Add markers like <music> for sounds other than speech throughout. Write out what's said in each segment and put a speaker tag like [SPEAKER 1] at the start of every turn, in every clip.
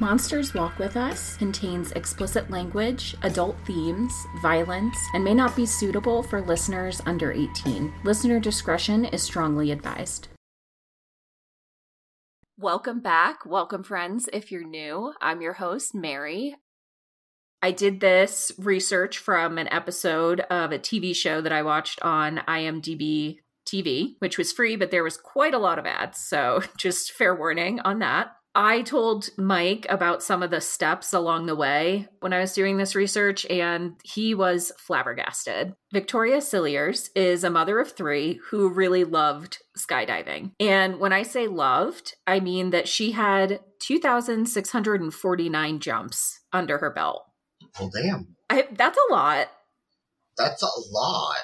[SPEAKER 1] Monsters Walk With Us contains explicit language, adult themes, violence, and may not be suitable for listeners under 18. Listener discretion is strongly advised. Welcome back. Welcome, friends. If you're new, I'm your host, Mary. I did this research from an episode of a TV show that I watched on IMDb TV, which was free, but there was quite a lot of ads. So <laughs> just fair warning on that. I told Mike about some of the steps along the way when I was doing this research, and he was flabbergasted. Victoria Cilliers is a mother of three who really loved skydiving. And when I say loved, I mean that she had 2,649 jumps under her belt.
[SPEAKER 2] Well, damn.
[SPEAKER 1] I, that's a lot.
[SPEAKER 2] That's a lot.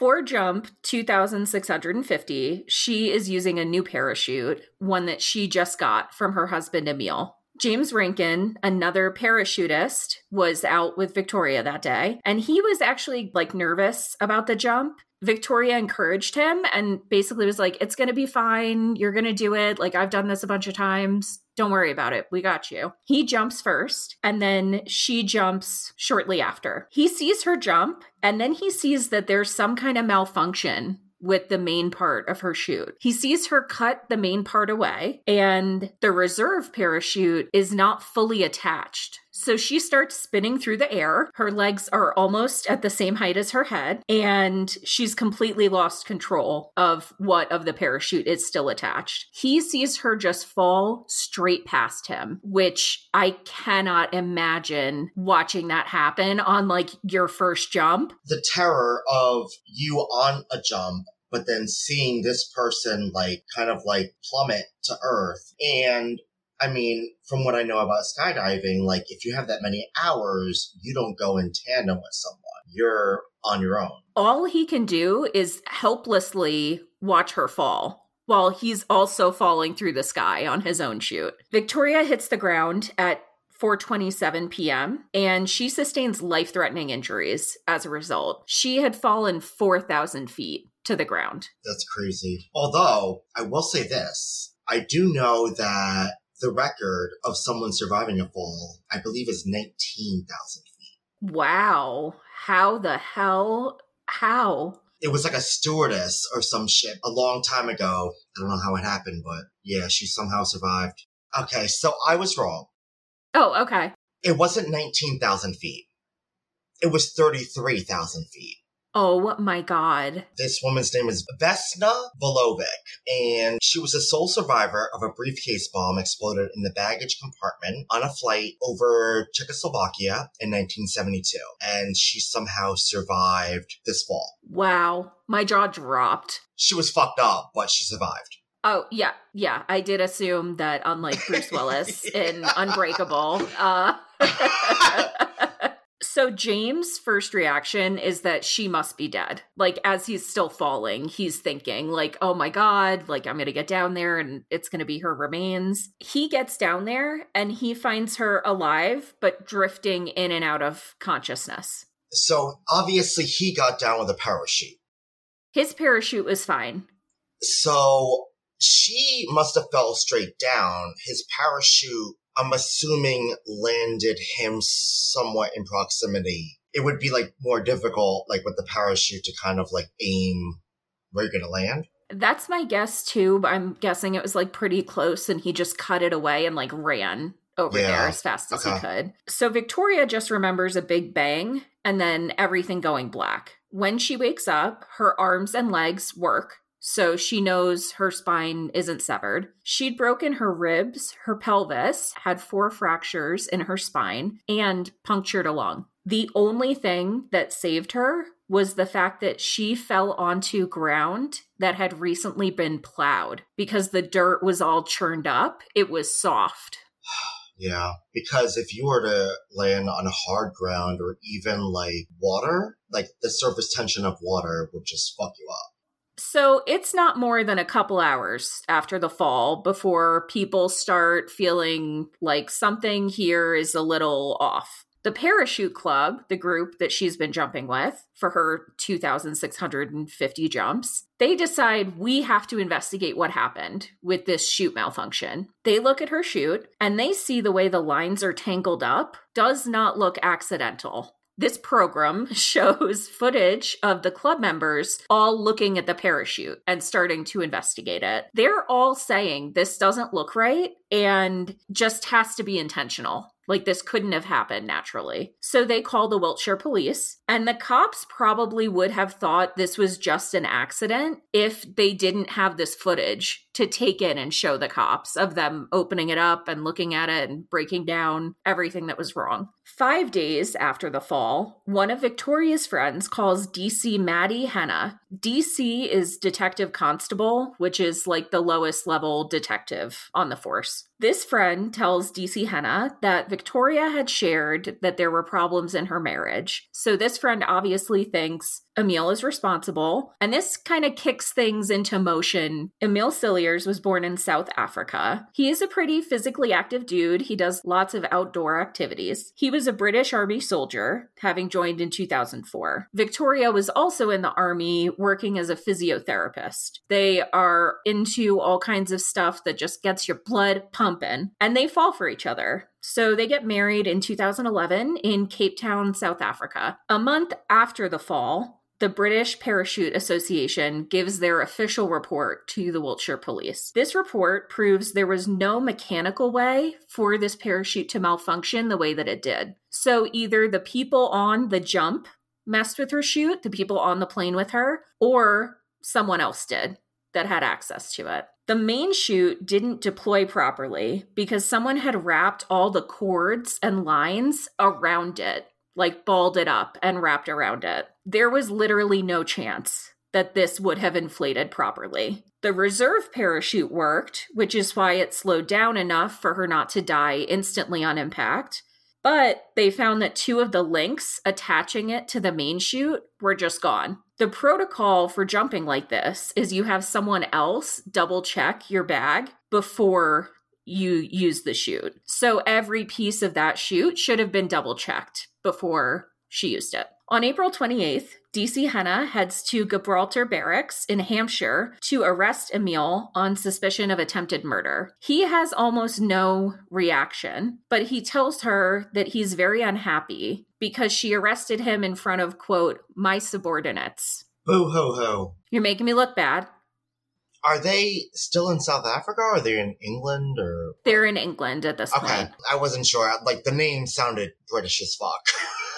[SPEAKER 1] For jump 2650, she is using a new parachute, one that she just got from her husband Emil. James Rankin, another parachutist, was out with Victoria that day, and he was actually like nervous about the jump. Victoria encouraged him and basically was like, It's going to be fine. You're going to do it. Like, I've done this a bunch of times. Don't worry about it. We got you. He jumps first, and then she jumps shortly after. He sees her jump, and then he sees that there's some kind of malfunction with the main part of her chute. He sees her cut the main part away, and the reserve parachute is not fully attached. So she starts spinning through the air. Her legs are almost at the same height as her head, and she's completely lost control of what of the parachute is still attached. He sees her just fall straight past him, which I cannot imagine watching that happen on like your first jump.
[SPEAKER 2] The terror of you on a jump but then seeing this person like kind of like plummet to earth and I mean, from what I know about skydiving, like if you have that many hours, you don't go in tandem with someone. You're on your own.
[SPEAKER 1] All he can do is helplessly watch her fall while he's also falling through the sky on his own chute. Victoria hits the ground at 4:27 p.m. and she sustains life-threatening injuries as a result. She had fallen 4,000 feet to the ground.
[SPEAKER 2] That's crazy. Although I will say this, I do know that the record of someone surviving a fall, I believe, is 19,000 feet.
[SPEAKER 1] Wow. How the hell? How?
[SPEAKER 2] It was like a stewardess or some shit a long time ago. I don't know how it happened, but yeah, she somehow survived. Okay, so I was wrong.
[SPEAKER 1] Oh, okay.
[SPEAKER 2] It wasn't 19,000 feet. It was 33,000 feet.
[SPEAKER 1] Oh my God.
[SPEAKER 2] This woman's name is Vesna Vulovic, and she was the sole survivor of a briefcase bomb exploded in the baggage compartment on a flight over Czechoslovakia in 1972. And she somehow survived this fall.
[SPEAKER 1] Wow. My jaw dropped.
[SPEAKER 2] She was fucked up, but she survived.
[SPEAKER 1] Oh yeah, yeah. I did assume that, unlike Bruce Willis <laughs> in Unbreakable, uh, <laughs> so James' first reaction is that she must be dead. Like as he's still falling, he's thinking like, "Oh my god, like I'm going to get down there and it's going to be her remains." He gets down there and he finds her alive but drifting in and out of consciousness.
[SPEAKER 2] So obviously he got down with a parachute.
[SPEAKER 1] His parachute was fine.
[SPEAKER 2] So she must have fell straight down. His parachute I'm assuming landed him somewhat in proximity. It would be like more difficult, like with the parachute, to kind of like aim where you're gonna land.
[SPEAKER 1] That's my guess too. But I'm guessing it was like pretty close, and he just cut it away and like ran over
[SPEAKER 2] Yeah.
[SPEAKER 1] there as fast as
[SPEAKER 2] Okay.
[SPEAKER 1] he could. So Victoria just remembers a big bang and then everything going black. When she wakes up, her arms and legs work. So she knows her spine isn't severed. She'd broken her ribs, her pelvis, had four fractures in her spine, and punctured a lung. The only thing that saved her was the fact that she fell onto ground that had recently been plowed because the dirt was all churned up. It was soft.
[SPEAKER 2] Yeah, because if you were to land on hard ground or even like water, like the surface tension of water would just fuck you up.
[SPEAKER 1] So it's not more than a couple hours after the fall before people start feeling like something here is a little off. The Parachute Club, the group that she's been jumping with for her 2,650 jumps, they decide we have to investigate what happened with this chute malfunction. They look at her chute and they see the way the lines are tangled up does not look accidental. This program <laughs> shows footage of the club members all looking at the parachute and starting to investigate it. They're all saying this doesn't look right and just has to be intentional. Like this couldn't have happened naturally. So they call the Wiltshire police, and the cops probably would have thought this was just an accident if they didn't have this footage to take in and show the cops of them opening it up and looking at it and breaking down everything that was wrong. Five days after the fall, one of Victoria's friends calls DC Maddie Henna. DC is detective constable, which is like the lowest level detective on the force. This friend tells DC Henna that Victoria had shared that there were problems in her marriage. So this friend obviously thinks Emil is responsible, and this kind of kicks things into motion. Emil Cilliers was born in South Africa. He is a pretty physically active dude. He does lots of outdoor activities. He was a British Army soldier, having joined in 2004. Victoria was also in the Army working as a physiotherapist. They are into all kinds of stuff that just gets your blood pumping, and they fall for each other. So they get married in 2011 in Cape Town, South Africa. A month after the fall, the British Parachute Association gives their official report to the Wiltshire Police. This report proves there was no mechanical way for this parachute to malfunction the way that it did. So either the people on the jump messed with her chute, the people on the plane with her, or someone else did that had access to it. The main chute didn't deploy properly because someone had wrapped all the cords and lines around it like balled it up and wrapped around it. There was literally no chance that this would have inflated properly. The reserve parachute worked, which is why it slowed down enough for her not to die instantly on impact. But they found that two of the links attaching it to the main chute were just gone. The protocol for jumping like this is you have someone else double check your bag before you use the chute. So every piece of that chute should have been double checked before she used it. On April 28th, DC Henna heads to Gibraltar Barracks in Hampshire to arrest Emil on suspicion of attempted murder. He has almost no reaction, but he tells her that he's very unhappy because she arrested him in front of, quote, my subordinates.
[SPEAKER 2] Boo ho ho.
[SPEAKER 1] You're making me look bad.
[SPEAKER 2] Are they still in South Africa? Or are they in England or?
[SPEAKER 1] They're in England at this
[SPEAKER 2] okay.
[SPEAKER 1] point.
[SPEAKER 2] Okay, I wasn't sure. Like the name sounded British as fuck.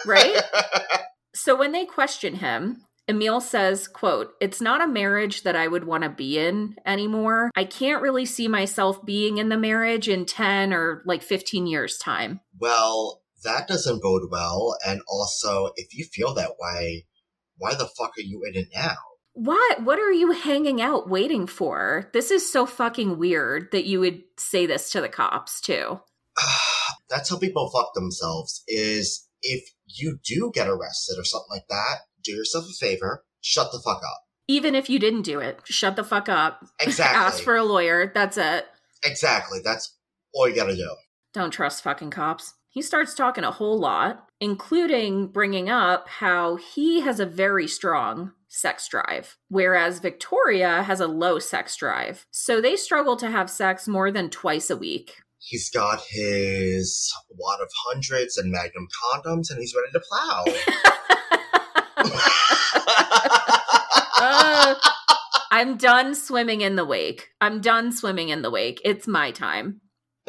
[SPEAKER 1] Right? <laughs> so when they question him, Emil says, quote, It's not a marriage that I would want to be in anymore. I can't really see myself being in the marriage in 10 or like 15 years' time.
[SPEAKER 2] well, that doesn't bode well. And also, if you feel that way, why the fuck are you in it now?
[SPEAKER 1] What? What are you hanging out waiting for? This is so fucking weird that you would say this to the cops, too. <sighs>
[SPEAKER 2] That's how people fuck themselves. Is if you do get arrested or something like that, do yourself a favor, shut the fuck up.
[SPEAKER 1] Even if you didn't do it, shut the fuck up. <laughs>
[SPEAKER 2] Exactly.
[SPEAKER 1] Ask for a lawyer. That's it.
[SPEAKER 2] Exactly. That's all you gotta do.
[SPEAKER 1] Don't trust fucking cops. He starts talking a whole lot, including bringing up how he has a very strong sex drive, whereas Victoria has a low sex drive. So they struggle to have sex more than twice a week.
[SPEAKER 2] He's got his wad of hundreds and magnum condoms, and he's ready to plow. <laughs> <laughs>
[SPEAKER 1] Uh, I'm done swimming in the wake. I'm done swimming in the wake. It's my time. <laughs>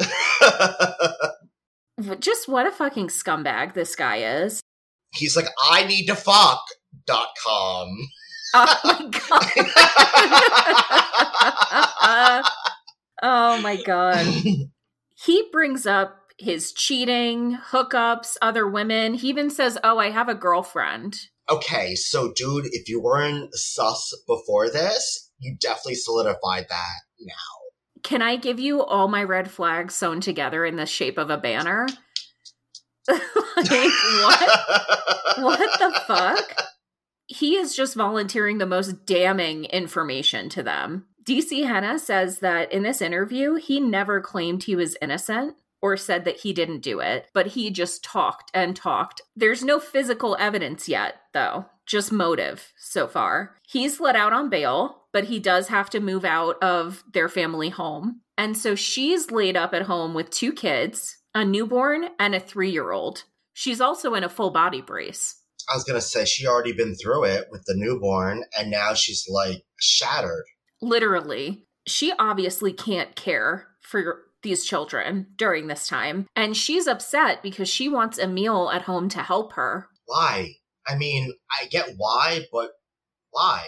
[SPEAKER 1] Just what a fucking scumbag this guy is.
[SPEAKER 2] he's like, I need to fuck. Dot com.
[SPEAKER 1] Oh my god. oh my god. He brings up his cheating, hookups, other women. He even says, "Oh, I have a girlfriend."
[SPEAKER 2] okay, so dude, if you weren't sus before this, you definitely solidified that now.
[SPEAKER 1] Can I give you all my red flags sewn together in the shape of a banner? <laughs> like what? <laughs> What the fuck? He is just volunteering the most damning information to them. DC Henna says that in this interview, he never claimed he was innocent or said that he didn't do it, but he just talked and talked. There's no physical evidence yet, though, just motive so far. He's let out on bail, but he does have to move out of their family home. And so she's laid up at home with two kids, a newborn and a three year old. She's also in a full body brace.
[SPEAKER 2] I was gonna say she already been through it with the newborn, and now she's like shattered.
[SPEAKER 1] Literally, she obviously can't care for these children during this time, and she's upset because she wants Emil at home to help her.
[SPEAKER 2] Why? I mean, I get why, but why?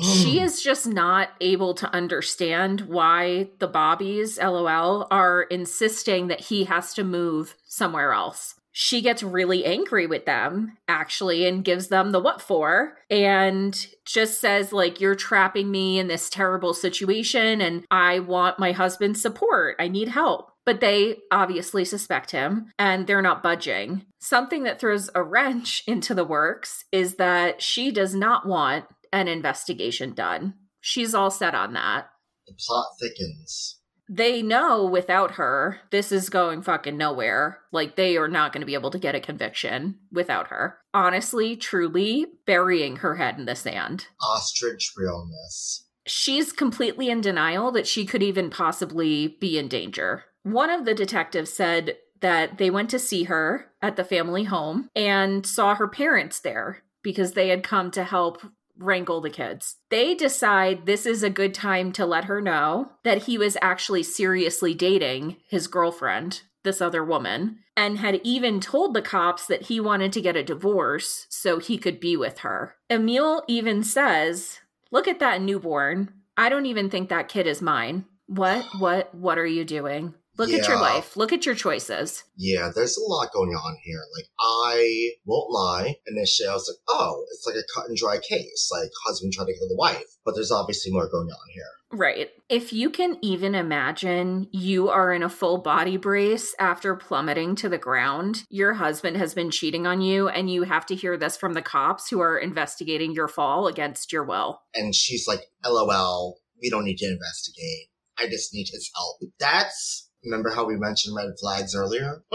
[SPEAKER 1] She mm. is just not able to understand why the Bobbies, lol, are insisting that he has to move somewhere else she gets really angry with them actually and gives them the what for and just says like you're trapping me in this terrible situation and I want my husband's support. I need help. But they obviously suspect him and they're not budging. Something that throws a wrench <laughs> into the works is that she does not want an investigation done. She's all set on that.
[SPEAKER 2] The plot thickens
[SPEAKER 1] they know without her, this is going fucking nowhere. Like, they are not going to be able to get a conviction without her. Honestly, truly burying her head in the sand.
[SPEAKER 2] Ostrich realness.
[SPEAKER 1] She's completely in denial that she could even possibly be in danger. One of the detectives said that they went to see her at the family home and saw her parents there because they had come to help wrangle the kids. They decide this is a good time to let her know that he was actually seriously dating his girlfriend, this other woman, and had even told the cops that he wanted to get a divorce so he could be with her. Emil even says, Look at that newborn. I don't even think that kid is mine. What, what, what are you doing? Look yeah. at your life. Look at your choices.
[SPEAKER 2] Yeah, there's a lot going on here. Like, I won't lie. Initially, I was like, oh, it's like a cut and dry case. Like, husband trying to kill the wife. But there's obviously more going on here.
[SPEAKER 1] Right. If you can even imagine you are in a full body brace after plummeting to the ground, your husband has been cheating on you, and you have to hear this from the cops who are investigating your fall against your will.
[SPEAKER 2] And she's like, LOL, we don't need to investigate. I just need his help. That's Remember how we mentioned red flags earlier? <laughs>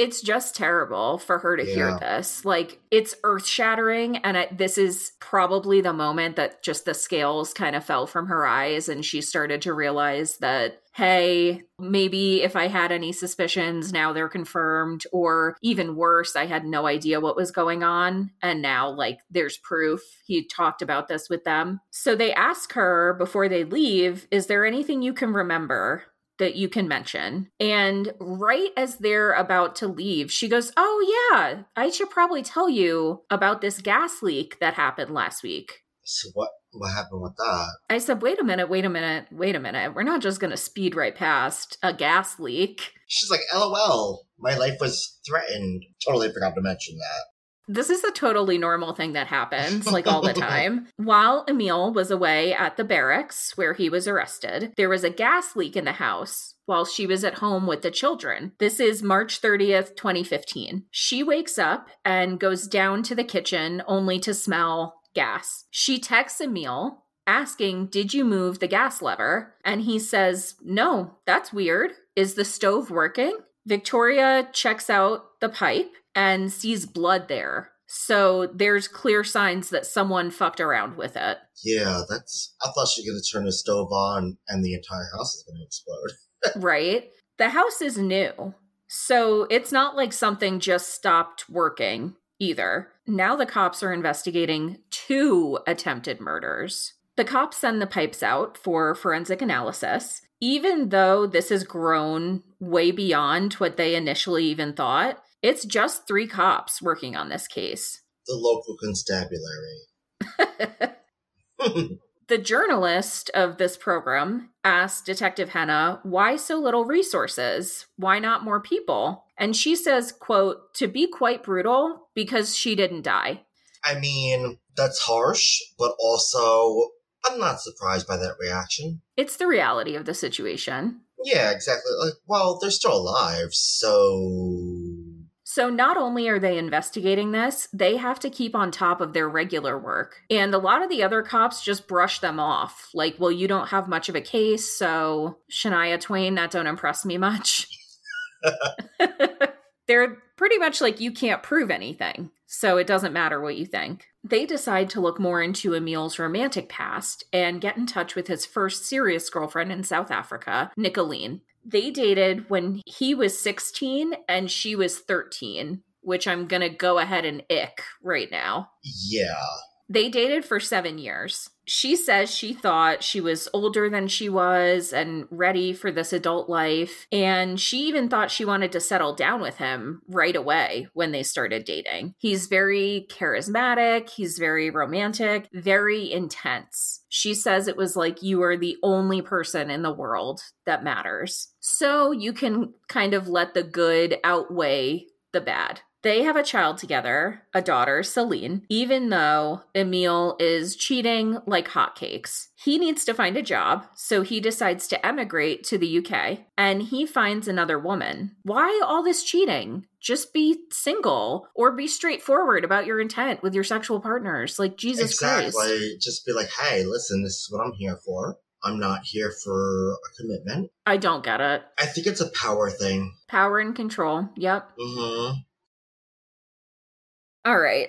[SPEAKER 1] it's just terrible for her to yeah. hear this. Like, it's earth shattering. And it, this is probably the moment that just the scales kind of fell from her eyes and she started to realize that, hey, maybe if I had any suspicions, now they're confirmed. Or even worse, I had no idea what was going on. And now, like, there's proof. He talked about this with them. So they ask her before they leave, is there anything you can remember? That you can mention. And right as they're about to leave, she goes, Oh, yeah, I should probably tell you about this gas leak that happened last week.
[SPEAKER 2] So, what? What happened with that?
[SPEAKER 1] I said, wait a minute, wait a minute, wait a minute. We're not just going to speed right past a gas leak.
[SPEAKER 2] She's like, LOL, my life was threatened. Totally forgot to mention that.
[SPEAKER 1] This is a totally normal thing that happens, like all the <laughs> time. While Emil was away at the barracks where he was arrested, there was a gas leak in the house while she was at home with the children. This is March 30th, 2015. She wakes up and goes down to the kitchen only to smell gas. She texts Emil asking, Did you move the gas lever? And he says, No, that's weird. Is the stove working? Victoria checks out the pipe and sees blood there. So there's clear signs that someone fucked around with it.
[SPEAKER 2] Yeah, that's. I thought she was going to turn the stove on and the entire house is going to explode. <laughs>
[SPEAKER 1] right? The house is new. So it's not like something just stopped working either. Now the cops are investigating two attempted murders. The cops send the pipes out for forensic analysis. Even though this has grown way beyond what they initially even thought, it's just three cops working on this case.
[SPEAKER 2] The local constabulary. <laughs> <laughs>
[SPEAKER 1] the journalist of this program asked Detective Henna, why so little resources? Why not more people? And she says, quote, to be quite brutal, because she didn't die.
[SPEAKER 2] I mean, that's harsh, but also I'm not surprised by that reaction.
[SPEAKER 1] It's the reality of the situation.
[SPEAKER 2] Yeah, exactly. Like, well, they're still alive, so
[SPEAKER 1] so, not only are they investigating this, they have to keep on top of their regular work. And a lot of the other cops just brush them off. Like, well, you don't have much of a case, so Shania Twain, that don't impress me much. <laughs> <laughs> They're pretty much like you can't prove anything, so it doesn't matter what you think. They decide to look more into Emil's romantic past and get in touch with his first serious girlfriend in South Africa, Nicolene. They dated when he was 16 and she was 13, which I'm going to go ahead and ick right now.
[SPEAKER 2] Yeah.
[SPEAKER 1] They dated for seven years. She says she thought she was older than she was and ready for this adult life. And she even thought she wanted to settle down with him right away when they started dating. He's very charismatic, he's very romantic, very intense. She says it was like you are the only person in the world that matters. So you can kind of let the good outweigh the bad. They have a child together, a daughter, Celine, even though Emil is cheating like hotcakes. He needs to find a job, so he decides to emigrate to the UK and he finds another woman. Why all this cheating? Just be single or be straightforward about your intent with your sexual partners. Like, Jesus
[SPEAKER 2] exactly.
[SPEAKER 1] Christ.
[SPEAKER 2] Just be like, hey, listen, this is what I'm here for. I'm not here for a commitment.
[SPEAKER 1] I don't get it.
[SPEAKER 2] I think it's a power thing.
[SPEAKER 1] Power and control. Yep.
[SPEAKER 2] Mm-hmm.
[SPEAKER 1] All right.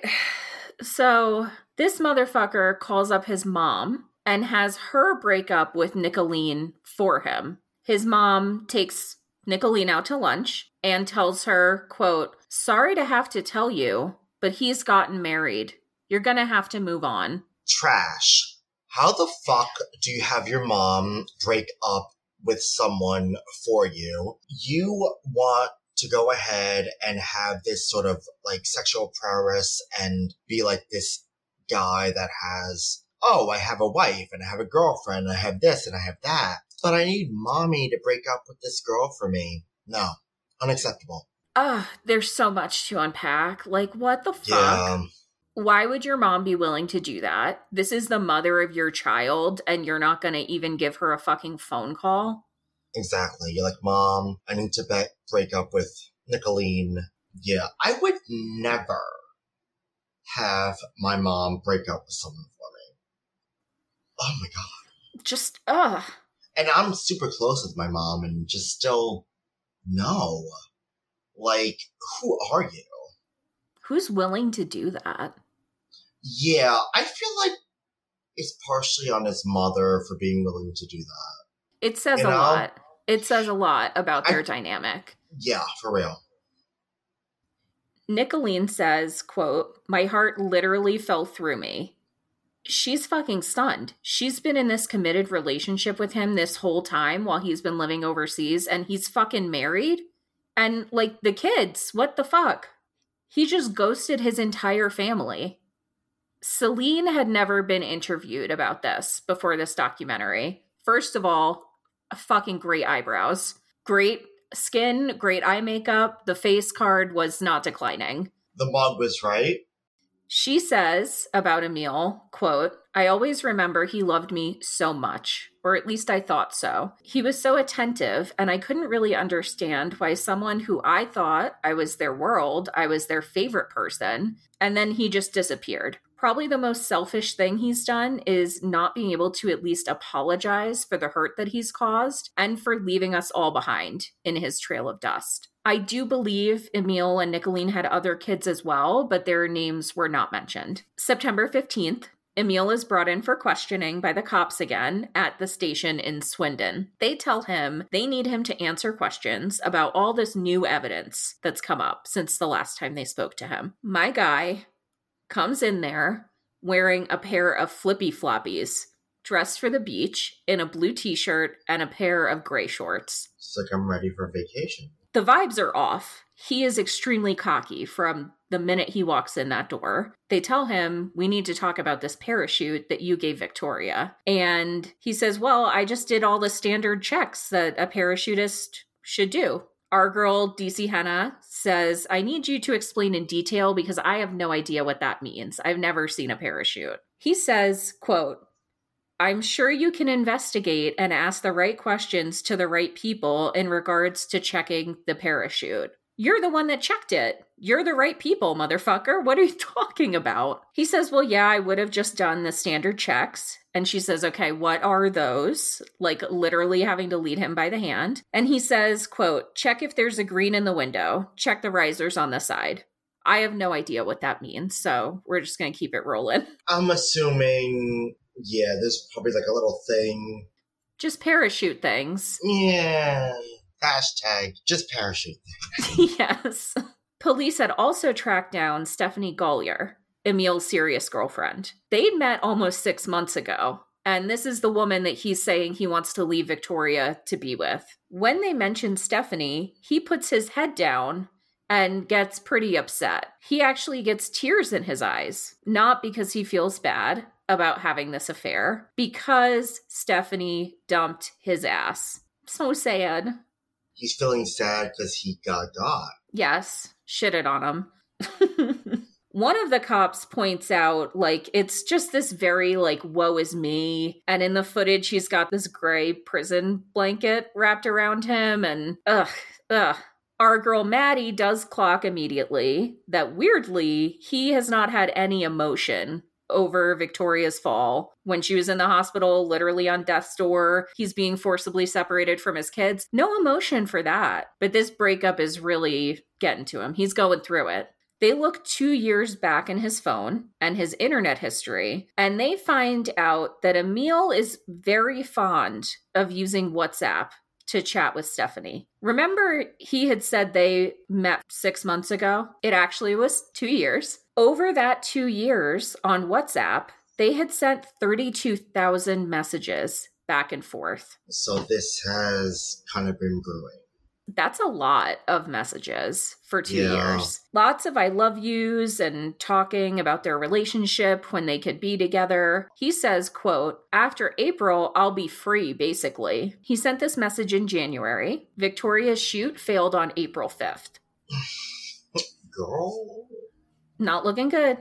[SPEAKER 1] So this motherfucker calls up his mom and has her break up with Nicolene for him. His mom takes Nicolene out to lunch and tells her, quote, sorry to have to tell you, but he's gotten married. You're gonna have to move on.
[SPEAKER 2] Trash. How the fuck do you have your mom break up with someone for you? You want to go ahead and have this sort of like sexual prowess and be like this guy that has, oh, I have a wife and I have a girlfriend, and I have this and I have that, but I need mommy to break up with this girl for me. No, unacceptable.
[SPEAKER 1] Ugh, there's so much to unpack. Like, what the fuck?
[SPEAKER 2] Yeah.
[SPEAKER 1] Why would your mom be willing to do that? This is the mother of your child, and you're not gonna even give her a fucking phone call?
[SPEAKER 2] Exactly. You're like, Mom, I need to be- break up with Nicolene. Yeah, I would never have my mom break up with someone for me. Oh my god.
[SPEAKER 1] Just, ugh.
[SPEAKER 2] And I'm super close with my mom and just still, no. Like, who are you?
[SPEAKER 1] Who's willing to do that?
[SPEAKER 2] Yeah, I feel like it's partially on his mother for being willing to do that.
[SPEAKER 1] It says
[SPEAKER 2] You
[SPEAKER 1] a
[SPEAKER 2] know?
[SPEAKER 1] lot. It says a lot about
[SPEAKER 2] I-
[SPEAKER 1] their dynamic.
[SPEAKER 2] Yeah, for real.
[SPEAKER 1] Nicolene says, quote, My heart literally fell through me. She's fucking stunned. She's been in this committed relationship with him this whole time while he's been living overseas and he's fucking married. And like the kids, what the fuck? He just ghosted his entire family. Celine had never been interviewed about this before this documentary. First of all, fucking great eyebrows, great skin, great eye makeup. The face card was not declining.
[SPEAKER 2] The mug was right.
[SPEAKER 1] She says about Emil, quote, I always remember he loved me so much, or at least I thought so. He was so attentive, and I couldn't really understand why someone who I thought I was their world, I was their favorite person, and then he just disappeared. Probably the most selfish thing he's done is not being able to at least apologize for the hurt that he's caused and for leaving us all behind in his trail of dust. I do believe Emil and Nicolene had other kids as well, but their names were not mentioned. September 15th, Emil is brought in for questioning by the cops again at the station in Swindon. They tell him they need him to answer questions about all this new evidence that's come up since the last time they spoke to him. My guy comes in there wearing a pair of flippy floppies, dressed for the beach in a blue t shirt and a pair of gray shorts.
[SPEAKER 2] It's like I'm ready for vacation.
[SPEAKER 1] The vibes are off. He is extremely cocky from the minute he walks in that door. They tell him, We need to talk about this parachute that you gave Victoria. And he says, Well, I just did all the standard checks that a parachutist should do. Our girl, DC Henna, says, I need you to explain in detail because I have no idea what that means. I've never seen a parachute. He says, quote, I'm sure you can investigate and ask the right questions to the right people in regards to checking the parachute. You're the one that checked it. You're the right people, motherfucker. What are you <laughs> talking about? He says, Well, yeah, I would have just done the standard checks. And she says, Okay, what are those? Like literally having to lead him by the hand. And he says, quote, check if there's a green in the window, check the risers on the side. I have no idea what that means, so we're just gonna keep it rolling. <laughs>
[SPEAKER 2] I'm assuming, yeah, there's probably like a little thing.
[SPEAKER 1] Just parachute things.
[SPEAKER 2] Yeah. Hashtag just parachute. <laughs>
[SPEAKER 1] yes. Police had also tracked down Stephanie Goller, Emil's serious girlfriend. They'd met almost six months ago, and this is the woman that he's saying he wants to leave Victoria to be with. When they mention Stephanie, he puts his head down and gets pretty upset. He actually gets tears in his eyes, not because he feels bad about having this affair, because Stephanie dumped his ass. So sad.
[SPEAKER 2] He's feeling sad because he got got.
[SPEAKER 1] Yes, shitted on him. <laughs> One of the cops points out, like, it's just this very, like, woe is me. And in the footage, he's got this gray prison blanket wrapped around him. And, ugh, ugh. Our girl Maddie does clock immediately that weirdly, he has not had any emotion over Victoria's fall when she was in the hospital, literally on death's door. He's being forcibly separated from his kids. No emotion for that. But this breakup is really getting to him. He's going through it. They look two years back in his phone and his internet history, and they find out that Emil is very fond of using WhatsApp to chat with Stephanie. Remember, he had said they met six months ago? It actually was two years. Over that two years on WhatsApp, they had sent 32,000 messages back and forth.
[SPEAKER 2] So this has kind of been brewing.
[SPEAKER 1] That's a lot of messages for two
[SPEAKER 2] Yeah.
[SPEAKER 1] years. Lots of I love yous and talking about their relationship when they could be together. He says, quote, after April, I'll be free, basically. He sent this message in January. Victoria's chute failed on April 5th. <laughs>
[SPEAKER 2] Girl
[SPEAKER 1] Not looking good.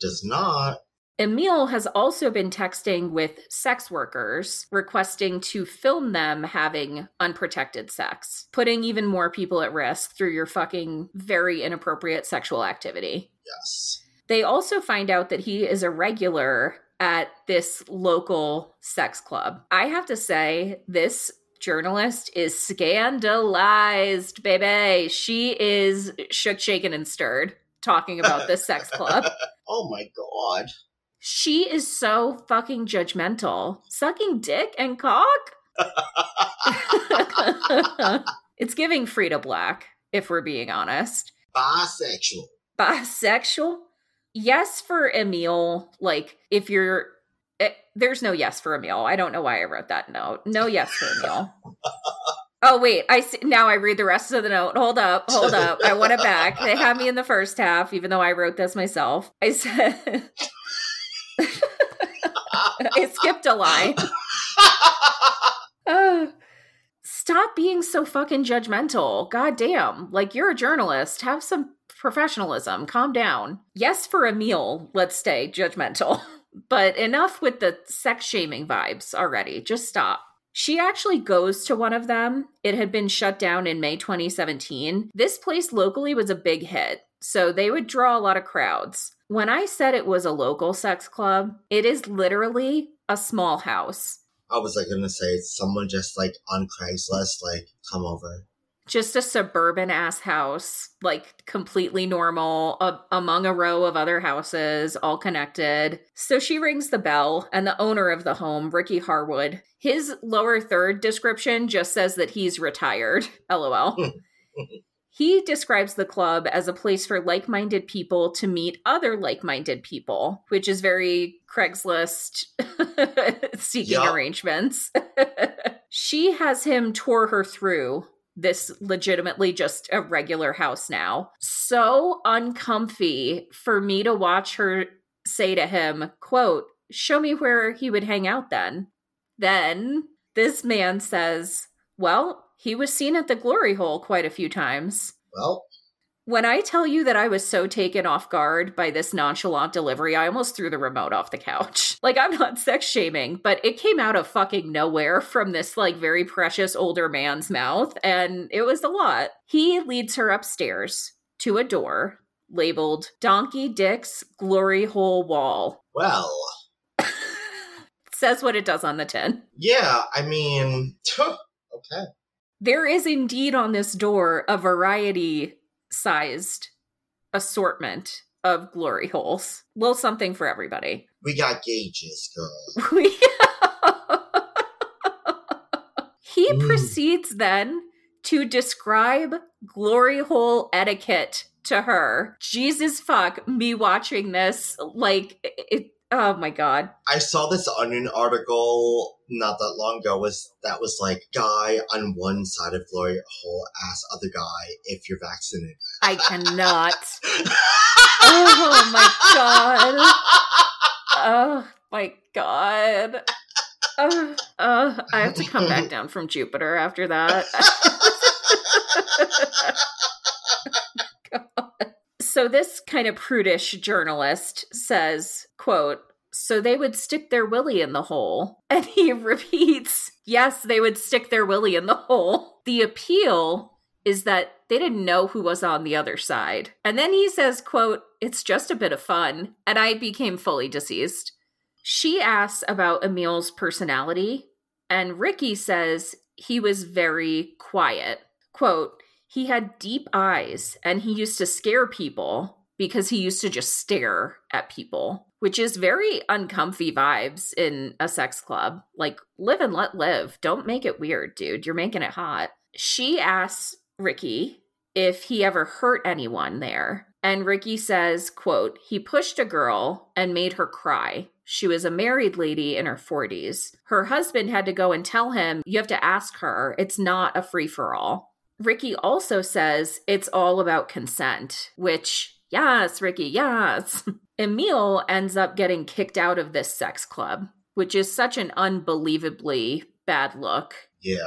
[SPEAKER 2] does not.
[SPEAKER 1] Emil has also been texting with sex workers requesting to film them having unprotected sex, putting even more people at risk through your fucking very inappropriate sexual activity.
[SPEAKER 2] Yes.
[SPEAKER 1] They also find out that he is a regular at this local sex club. I have to say, this journalist is scandalized, baby. She is shook, shaken, and stirred talking about this sex club. <laughs>
[SPEAKER 2] Oh my god.
[SPEAKER 1] She is so fucking judgmental. Sucking dick and cock? <laughs> it's giving Frida Black, if we're being honest.
[SPEAKER 2] Bisexual.
[SPEAKER 1] Bisexual? Yes for Emil. Like, if you're. eh, there's no yes for Emil. I don't know why I wrote that note. No yes for Emil. <laughs> Oh wait, I see, now I read the rest of the note. Hold up, hold up. I want it back. They had me in the first half, even though I wrote this myself. I said <laughs> I skipped a line. Uh, <sighs> stop being so fucking judgmental. God damn. Like, you're a journalist. Have some professionalism. Calm down. Yes, for Emil, let's stay judgmental. <laughs> But enough with the sex shaming vibes already. Just stop. She actually goes to one of them. It had been shut down in May 2017. This place locally was a big hit, so they would draw a lot of crowds. When I said it was a local sex club, it is literally a small house.
[SPEAKER 2] I was like gonna say someone just like on Craigslist, like, come over.
[SPEAKER 1] Just a suburban ass house, like completely normal, a- among a row of other houses, all connected. So she rings the bell, and the owner of the home, Ricky Harwood, his lower third description just says that he's retired. <laughs> LOL. <laughs> He describes the club as a place for like minded people to meet other like minded people, which is very Craigslist <laughs> seeking arrangements. she has him tour her through this legitimately just a regular house now. So uncomfy for me to watch her say to him, quote, show me where he would hang out then. Then this man says, well, he was seen at the glory hole quite a few times.
[SPEAKER 2] Well,
[SPEAKER 1] When I tell you that I was so taken off guard by this nonchalant delivery, I almost threw the remote off the couch. <laughs> Like, I'm not sex shaming, but it came out of fucking nowhere from this, like, very precious older man's mouth, and it was a lot. He leads her upstairs to a door labeled Donkey Dick's Glory Hole Wall.
[SPEAKER 2] Well, <laughs>
[SPEAKER 1] Says what it does on the tin.
[SPEAKER 2] yeah, I mean, <laughs> okay.
[SPEAKER 1] There is indeed on this door a variety sized assortment of glory holes. Little something for everybody.
[SPEAKER 2] We got gauges, girl. <laughs>
[SPEAKER 1] We- <laughs> he proceeds then to describe glory hole etiquette to her. Jesus fuck, me watching this, like, it, oh my god.
[SPEAKER 2] I saw this Onion article not that long ago was that was like guy on one side of glory hole ask other guy if you're vaccinated.
[SPEAKER 1] I cannot. <laughs> oh my god. Oh my god. Uh, uh, I have to come back down from Jupiter after that. <laughs> <laughs> So this kind of prudish journalist says, quote, so they would stick their willy in the hole. <laughs> And he repeats, yes, they would stick their willy in the hole. The appeal is that they didn't know who was on the other side. And then he says, quote, it's just a bit of fun. And I became fully deceased. She asks about Emil's personality, and Ricky says he was very quiet. Quote, he had deep eyes and he used to scare people because he used to just stare at people, which is very uncomfy vibes in a sex club. Like, live and let live. Don't make it weird, dude. You're making it hot. She asks Ricky if he ever hurt anyone there. And Ricky says, quote, he pushed a girl and made her cry. She was a married lady in her 40s. Her husband had to go and tell him, you have to ask her. It's not a free for all. Ricky also says it's all about consent, which, yes, Ricky, yes. <laughs> Emil ends up getting kicked out of this sex club, which is such an unbelievably bad look.
[SPEAKER 2] Yeah.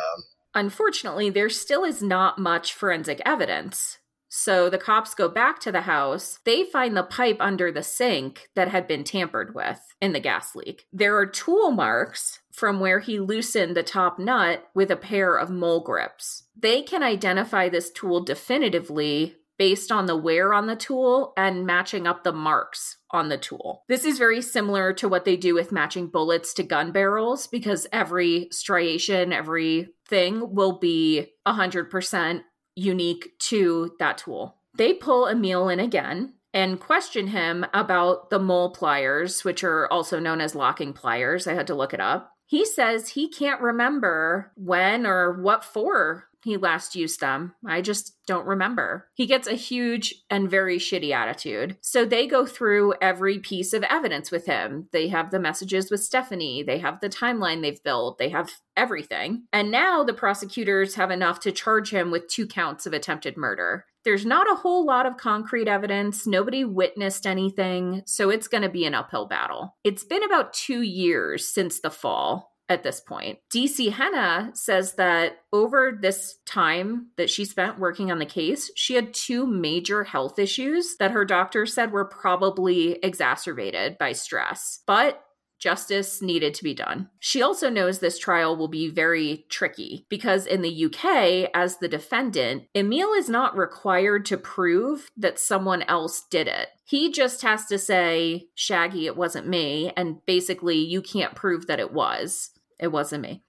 [SPEAKER 1] Unfortunately, there still is not much forensic evidence. So the cops go back to the house. They find the pipe under the sink that had been tampered with in the gas leak. There are tool marks from where he loosened the top nut with a pair of mole grips. They can identify this tool definitively based on the wear on the tool and matching up the marks on the tool. This is very similar to what they do with matching bullets to gun barrels because every striation, every thing will be 100% unique to that tool. They pull Emil in again and question him about the mole pliers, which are also known as locking pliers. I had to look it up. He says he can't remember when or what for he last used them. I just don't remember. He gets a huge and very shitty attitude. So they go through every piece of evidence with him. They have the messages with Stephanie, they have the timeline they've built, they have everything. And now the prosecutors have enough to charge him with two counts of attempted murder. There's not a whole lot of concrete evidence. Nobody witnessed anything. So it's going to be an uphill battle. It's been about two years since the fall at this point. DC Henna says that over this time that she spent working on the case, she had two major health issues that her doctor said were probably exacerbated by stress. But justice needed to be done. She also knows this trial will be very tricky because in the UK, as the defendant, Emil is not required to prove that someone else did it. He just has to say, Shaggy, it wasn't me, and basically, you can't prove that it was. It wasn't me.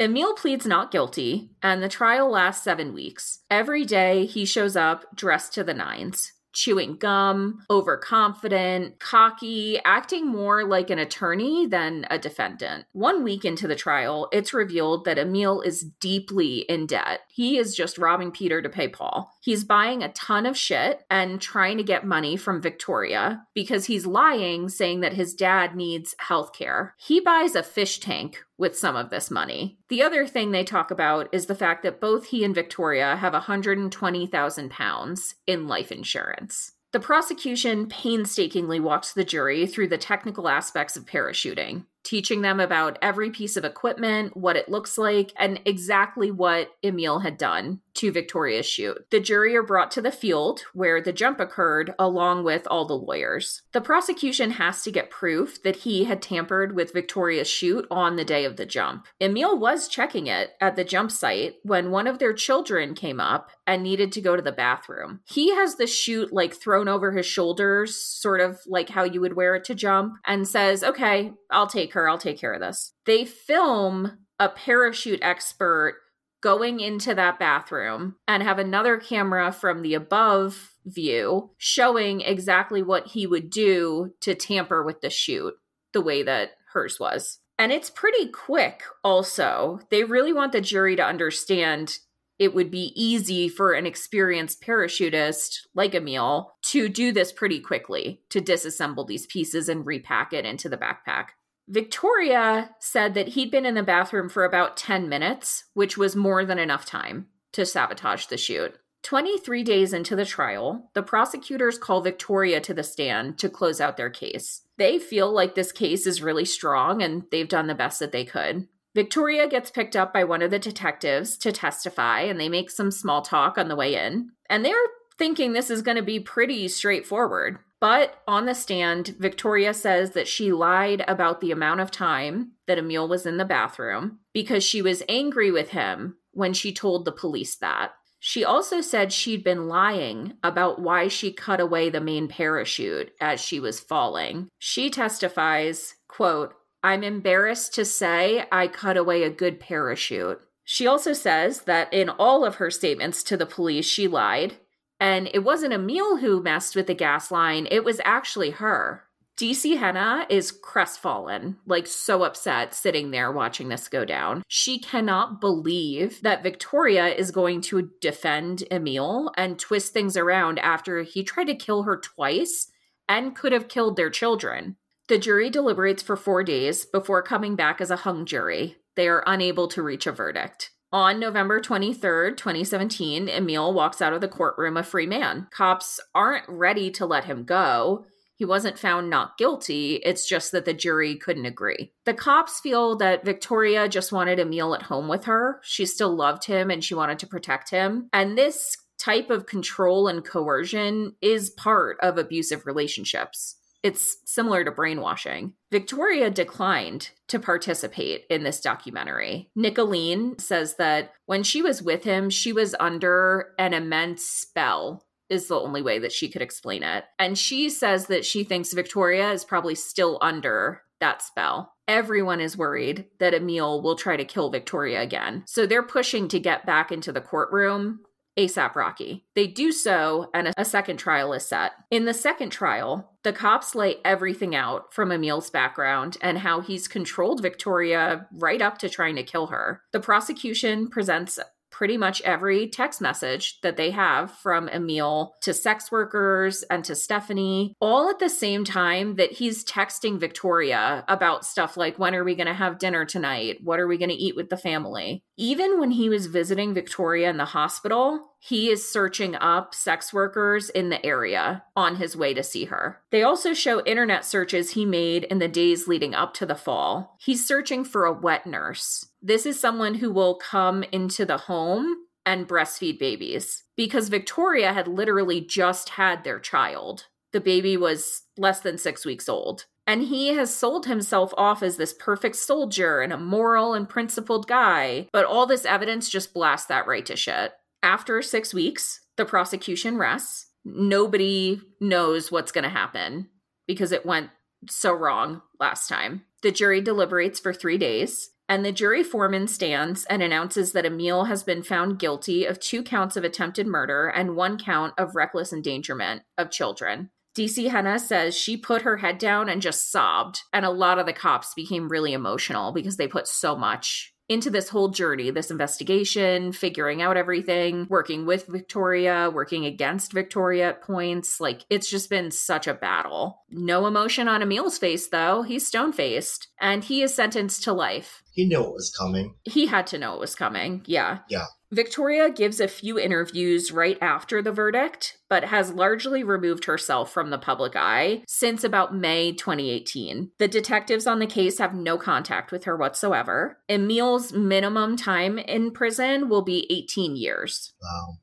[SPEAKER 1] Emil pleads not guilty, and the trial lasts seven weeks. Every day, he shows up dressed to the nines chewing gum, overconfident, cocky, acting more like an attorney than a defendant. One week into the trial, it's revealed that Emil is deeply in debt. He is just robbing Peter to pay Paul. He's buying a ton of shit and trying to get money from Victoria because he's lying, saying that his dad needs health care. He buys a fish tank with some of this money. The other thing they talk about is the fact that both he and Victoria have 120,000 pounds in life insurance. The prosecution painstakingly walks the jury through the technical aspects of parachuting. Teaching them about every piece of equipment, what it looks like, and exactly what Emil had done to Victoria's chute. The jury are brought to the field where the jump occurred along with all the lawyers. The prosecution has to get proof that he had tampered with Victoria's chute on the day of the jump. Emil was checking it at the jump site when one of their children came up and needed to go to the bathroom. He has the chute like thrown over his shoulders, sort of like how you would wear it to jump, and says, Okay, I'll take her, I'll take care of this. They film a parachute expert going into that bathroom and have another camera from the above view showing exactly what he would do to tamper with the chute the way that hers was. And it's pretty quick, also. They really want the jury to understand it would be easy for an experienced parachutist like Emil to do this pretty quickly to disassemble these pieces and repack it into the backpack. Victoria said that he'd been in the bathroom for about 10 minutes, which was more than enough time to sabotage the chute. 23 days into the trial, the prosecutors call Victoria to the stand to close out their case. They feel like this case is really strong and they've done the best that they could. Victoria gets picked up by one of the detectives to testify, and they make some small talk on the way in. And they're thinking this is going to be pretty straightforward. But on the stand, Victoria says that she lied about the amount of time that Emil was in the bathroom because she was angry with him when she told the police that. She also said she'd been lying about why she cut away the main parachute as she was falling. She testifies, quote, I'm embarrassed to say I cut away a good parachute. She also says that in all of her statements to the police, she lied and it wasn't Emil who messed with the gas line, it was actually her. DC Henna is crestfallen, like so upset sitting there watching this go down. She cannot believe that Victoria is going to defend Emil and twist things around after he tried to kill her twice and could have killed their children. The jury deliberates for four days before coming back as a hung jury. They are unable to reach a verdict. On November 23rd, 2017, Emil walks out of the courtroom a free man. Cops aren't ready to let him go. He wasn't found not guilty. It's just that the jury couldn't agree. The cops feel that Victoria just wanted Emil at home with her. She still loved him and she wanted to protect him. And this type of control and coercion is part of abusive relationships. It's similar to brainwashing. Victoria declined to participate in this documentary. Nicolene says that when she was with him, she was under an immense spell is the only way that she could explain it. And she says that she thinks Victoria is probably still under that spell. Everyone is worried that Emil will try to kill Victoria again. So they're pushing to get back into the courtroom ASAP Rocky. They do so, and a second trial is set. In the second trial, the cops lay everything out from Emil's background and how he's controlled Victoria right up to trying to kill her. The prosecution presents pretty much every text message that they have from Emil to sex workers and to Stephanie, all at the same time that he's texting Victoria about stuff like when are we going to have dinner tonight? What are we going to eat with the family? Even when he was visiting Victoria in the hospital, he is searching up sex workers in the area on his way to see her. They also show internet searches he made in the days leading up to the fall. He's searching for a wet nurse. This is someone who will come into the home and breastfeed babies because Victoria had literally just had their child. The baby was less than six weeks old. And he has sold himself off as this perfect soldier and a moral and principled guy. But all this evidence just blasts that right to shit. After six weeks, the prosecution rests. Nobody knows what's going to happen because it went so wrong last time. The jury deliberates for three days, and the jury foreman stands and announces that Emil has been found guilty of two counts of attempted murder and one count of reckless endangerment of children. DC Henna says she put her head down and just sobbed, and a lot of the cops became really emotional because they put so much into this whole journey, this investigation, figuring out everything, working with Victoria, working against Victoria at points. Like it's just been such a battle. No emotion on Emil's face, though. He's stone faced and he is sentenced to life.
[SPEAKER 2] He knew it was coming.
[SPEAKER 1] He had to know it was coming. Yeah.
[SPEAKER 2] Yeah.
[SPEAKER 1] Victoria gives a few interviews right after the verdict, but has largely removed herself from the public eye since about May 2018. The detectives on the case have no contact with her whatsoever. Emil's minimum time in prison will be 18 years.
[SPEAKER 2] Wow.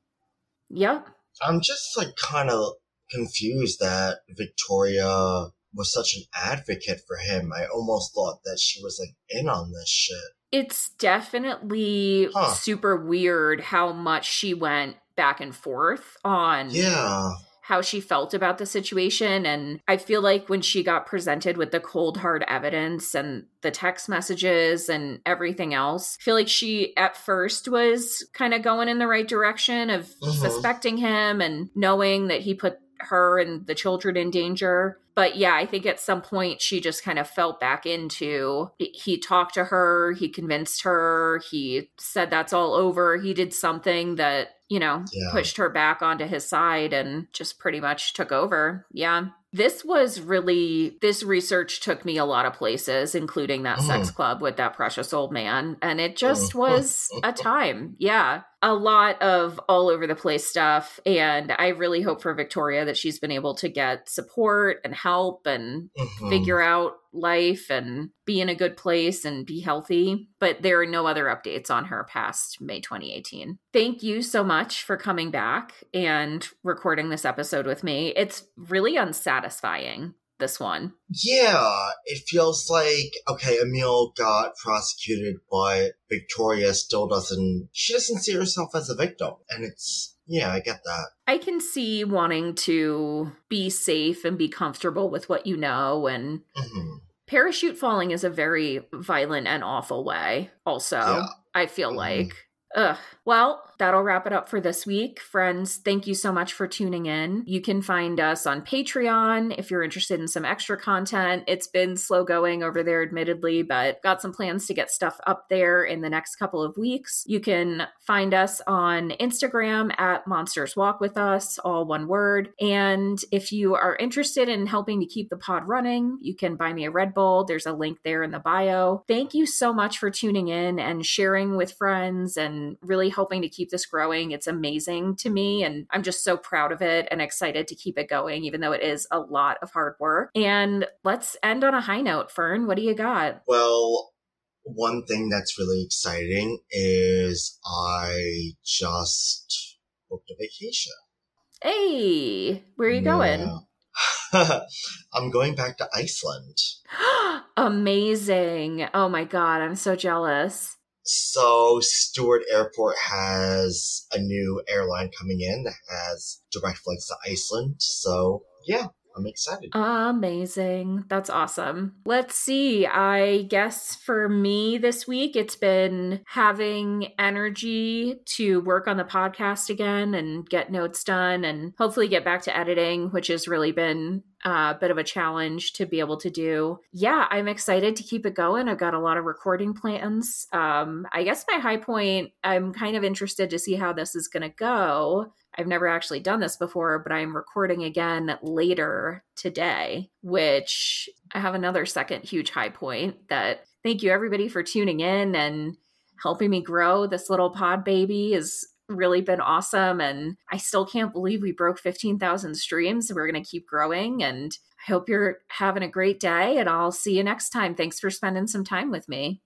[SPEAKER 1] Yep.
[SPEAKER 2] I'm just like kind of confused that Victoria was such an advocate for him. I almost thought that she was like in on this shit.
[SPEAKER 1] It's definitely
[SPEAKER 2] Huh.
[SPEAKER 1] super weird how much she went back and forth on
[SPEAKER 2] Yeah.
[SPEAKER 1] how she felt about the situation. And I feel like when she got presented with the cold, hard evidence and the text messages and everything else, I feel like she at first was kind of going in the right direction of
[SPEAKER 2] Mhm.
[SPEAKER 1] suspecting him and knowing that he put her and the children in danger. But yeah, I think at some point she just kind of felt back into he talked to her, he convinced her, he said that's all over. He did something that, you know,
[SPEAKER 2] Yeah.
[SPEAKER 1] pushed her back onto his side and just pretty much took over. Yeah. This was really, this research took me a lot of places, including that sex
[SPEAKER 2] Mhm.
[SPEAKER 1] club with that precious old man. And it just
[SPEAKER 2] Mhm.
[SPEAKER 1] was a <laughs> time. Yeah. A lot of all over the place stuff. And I really hope for Victoria that she's been able to get support and help and
[SPEAKER 2] Mhm.
[SPEAKER 1] figure out life and be in a good place and be healthy. But there are no other updates on her past May 2018. Thank you so much for coming back and recording this episode with me. It's really unsatisfying, this one.
[SPEAKER 2] Yeah, it feels like okay, Emil got prosecuted, but Victoria still doesn't. She doesn't see herself as a victim, and it's yeah, I get that.
[SPEAKER 1] I can see wanting to be safe and be comfortable with what you know and
[SPEAKER 2] hmm
[SPEAKER 1] parachute falling is a very violent and awful way also
[SPEAKER 2] Yeah.
[SPEAKER 1] i feel
[SPEAKER 2] Mhm.
[SPEAKER 1] like Ugh. Well, that'll wrap it up for this week. Friends, thank you so much for tuning in. You can find us on Patreon if you're interested in some extra content. It's been slow going over there, admittedly, but got some plans to get stuff up there in the next couple of weeks. You can find us on Instagram at Monsters Walk With Us, all one word. And if you are interested in helping to keep the pod running, you can buy me a Red Bull. There's a link there in the bio. Thank you so much for tuning in and sharing with friends and really helping to keep this growing. It's amazing to me, and I'm just so proud of it and excited to keep it going, even though it is a lot of hard work. And let's end on a high note, Fern. What do you got?
[SPEAKER 2] Well, one thing that's really exciting is I just booked a vacation.
[SPEAKER 1] Hey, where are you going?
[SPEAKER 2] Yeah. <laughs> I'm going back to Iceland. <gasps>
[SPEAKER 1] Amazing. Oh my God, I'm so jealous.
[SPEAKER 2] So Stewart Airport has a new airline coming in that has direct flights to Iceland. So yeah, I'm excited.
[SPEAKER 1] Amazing. That's awesome. Let's see. I guess for me this week, it's been having energy to work on the podcast again and get notes done and hopefully get back to editing, which has really been a bit of a challenge to be able to do. Yeah, I'm excited to keep it going. I've got a lot of recording plans. Um, I guess my high point, I'm kind of interested to see how this is going to go. I've never actually done this before, but I'm recording again later today, which I have another second huge high point that thank you everybody for tuning in and helping me grow. This little pod baby has really been awesome. And I still can't believe we broke 15,000 streams. We're going to keep growing. And I hope you're having a great day. And I'll see you next time. Thanks for spending some time with me.